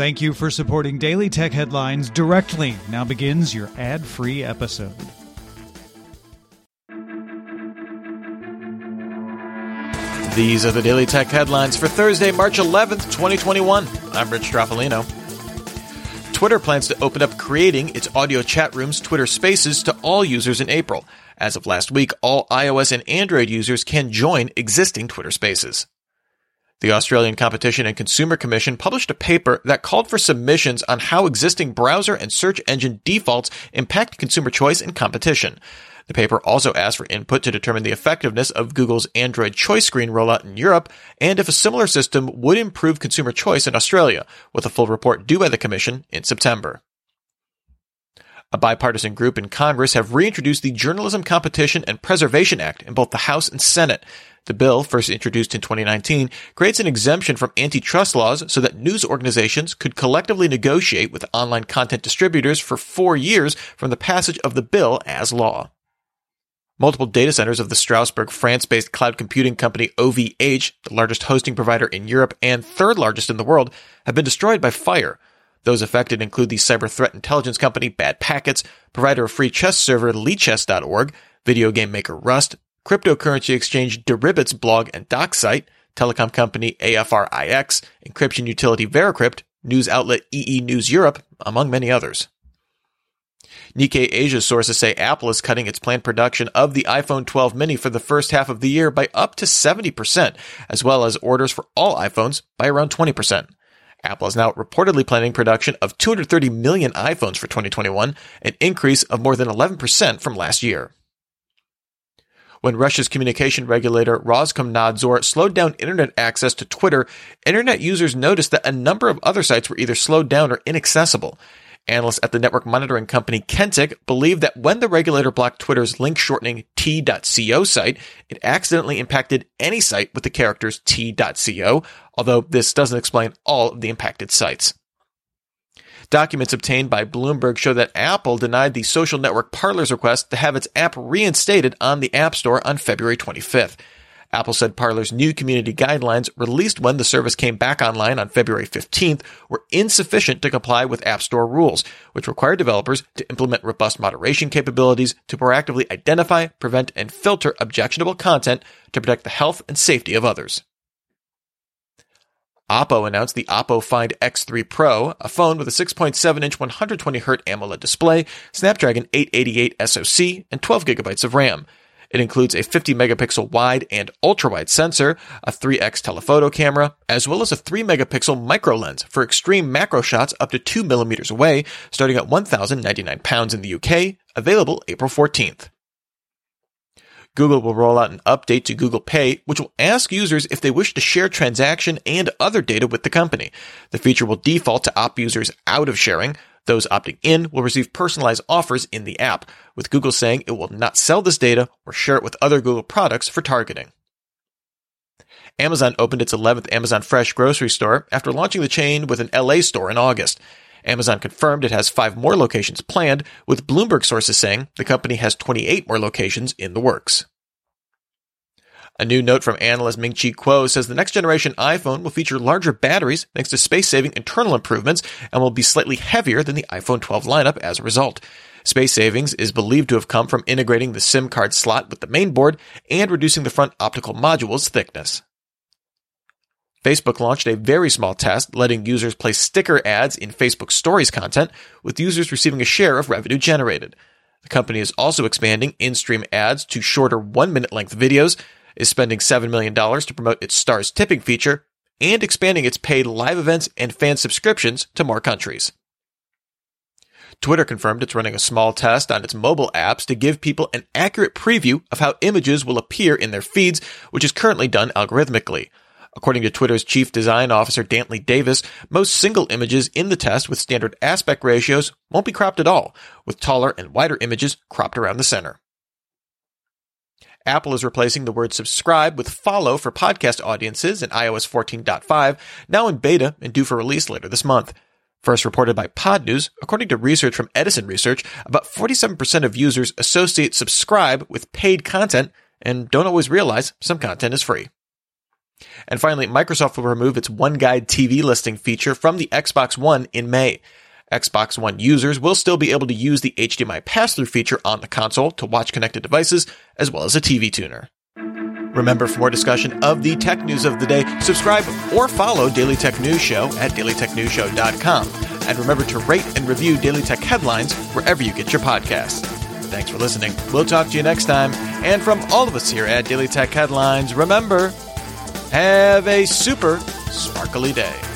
Thank you for supporting Daily Tech Headlines directly. Now begins your ad free episode. These are the Daily Tech Headlines for Thursday, March 11th, 2021. I'm Rich Stroffolino. Twitter plans to open up creating its audio chat rooms Twitter Spaces to all users in April. As of last week, all iOS and Android users can join existing Twitter Spaces. The Australian Competition and Consumer Commission published a paper that called for submissions on how existing browser and search engine defaults impact consumer choice and competition. The paper also asked for input to determine the effectiveness of Google's Android choice screen rollout in Europe and if a similar system would improve consumer choice in Australia, with a full report due by the Commission in September. A bipartisan group in Congress have reintroduced the Journalism Competition and Preservation Act in both the House and Senate. The bill, first introduced in 2019, creates an exemption from antitrust laws so that news organizations could collectively negotiate with online content distributors for four years from the passage of the bill as law. Multiple data centers of the Strasbourg, France-based cloud computing company OVH, the largest hosting provider in Europe and third largest in the world, have been destroyed by fire. Those affected include the cyber threat intelligence company Bad Packets, provider of free chess server Lichess.org, video game maker Rust, cryptocurrency exchange Deribit's blog and doc site, telecom company AFRIX, encryption utility Veracrypt, news outlet EE News Europe, among many others. Nikkei Asia sources say Apple is cutting its planned production of the iPhone 12 mini for the first half of the year by up to 70%, as well as orders for all iPhones by around 20%. Apple is now reportedly planning production of 230 million iPhones for 2021, an increase of more than 11% from last year. When Russia's communication regulator Roskomnadzor slowed down internet access to Twitter, internet users noticed that a number of other sites were either slowed down or inaccessible. Analysts at the network monitoring company Kentik believe that when the regulator blocked Twitter's link shortening t.co site, it accidentally impacted any site with the characters t.co, although this doesn't explain all of the impacted sites. Documents obtained by Bloomberg show that Apple denied the social network Parler's request to have its app reinstated on the App Store on February 25th. Apple said Parler's new community guidelines, released when the service came back online on February 15th, were insufficient to comply with App Store rules, which require developers to implement robust moderation capabilities to proactively identify, prevent, and filter objectionable content to protect the health and safety of others. Oppo announced the Oppo Find X3 Pro, a phone with a 6.7 inch 120Hz AMOLED display, Snapdragon 888 SoC, and 12GB of RAM. It includes a 50 megapixel wide and ultra wide sensor, a 3x telephoto camera, as well as a 3 megapixel micro lens for extreme macro shots up to 2 millimeters away, starting at 1,099 pounds in the UK, available April 14th. Google will roll out an update to Google Pay, which will ask users if they wish to share transaction and other data with the company. The feature will default to opt users out of sharing. Those opting in will receive personalized offers in the app, with Google saying it will not sell this data or share it with other Google products for targeting. Amazon opened its 11th Amazon Fresh grocery store after launching the chain with an LA store in August. Amazon confirmed it has five more locations planned, with Bloomberg sources saying the company has 28 more locations in the works. A new note from analyst Ming Chi Kuo says the next generation iPhone will feature larger batteries thanks to space saving internal improvements and will be slightly heavier than the iPhone 12 lineup as a result. Space savings is believed to have come from integrating the SIM card slot with the main board and reducing the front optical module's thickness. Facebook launched a very small test letting users place sticker ads in Facebook Stories content, with users receiving a share of revenue generated. The company is also expanding in-stream ads to shorter one-minute length videos, is spending $7 million to promote its Stars tipping feature, and expanding its paid live events and fan subscriptions to more countries. Twitter confirmed it's running a small test on its mobile apps to give people an accurate preview of how images will appear in their feeds, which is currently done algorithmically. According to Twitter's chief design officer Dantley Davis, most single images in the test with standard aspect ratios won't be cropped at all, with taller and wider images cropped around the center. Apple is replacing the word subscribe with follow for podcast audiences in iOS 14.5, now in beta and due for release later this month. First reported by Podnews, according to research from Edison Research, about 47% of users associate subscribe with paid content and don't always realize some content is free. And finally, Microsoft will remove its One Guide TV listing feature from the Xbox One in May. Xbox One users will still be able to use the HDMI pass-through feature on the console to watch connected devices, as well as a TV tuner. Remember, for more discussion of the tech news of the day, subscribe or follow Daily Tech News Show at dailytechnewsshow.com. And remember to rate and review Daily Tech headlines wherever you get your podcasts. Thanks for listening. We'll talk to you next time. And from all of us here at Daily Tech Headlines, remember, have a super sparkly day.